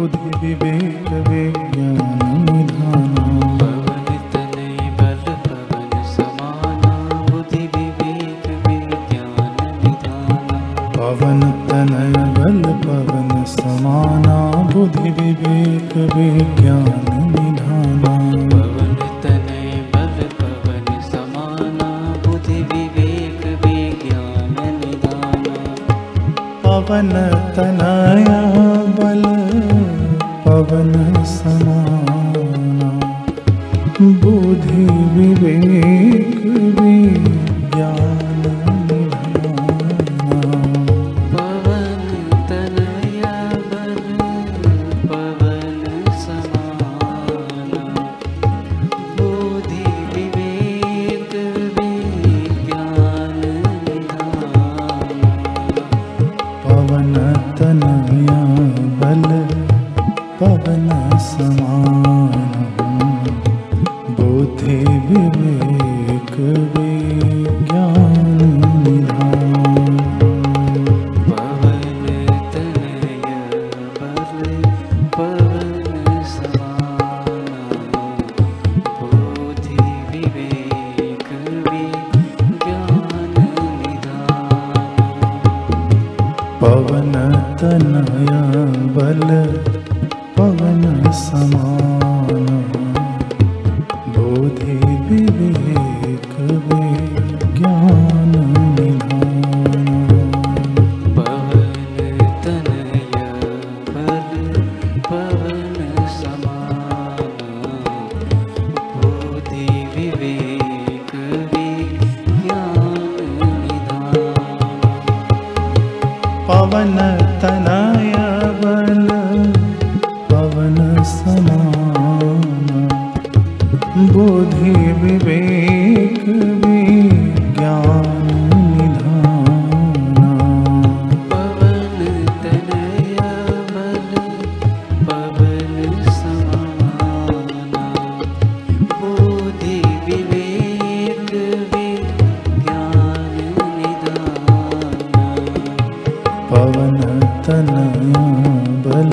बुद्धिविवेक विज्ञान निधना भवन तने बल पवन समना बुद्धिविवेक विज्ञान निधान पवन तन बल पवन समना बुद्धि विवेक विज्ञान निधानं पवन तने बल पवन समना बुद्धिविवेक विज्ञान निधान पवन तनय पवन समाना विवेक निधान पवन तनय बल पवन समाना पवन तनया पवन बल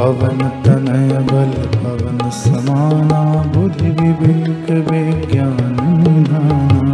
पवन तनय बल पवन समाना बुद्धि विवेक विज्ञान निधाना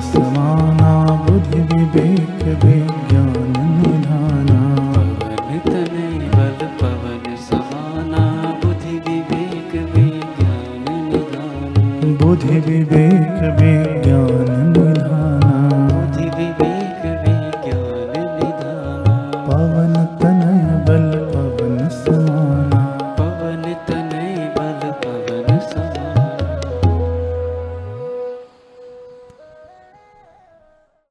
समाना बुद्धि विवेक विज्ञान निधाना पवन समाना बुद्धि विवेक विज्ञान निधाना। बुद्धि विवेक विज्ञान। निधाना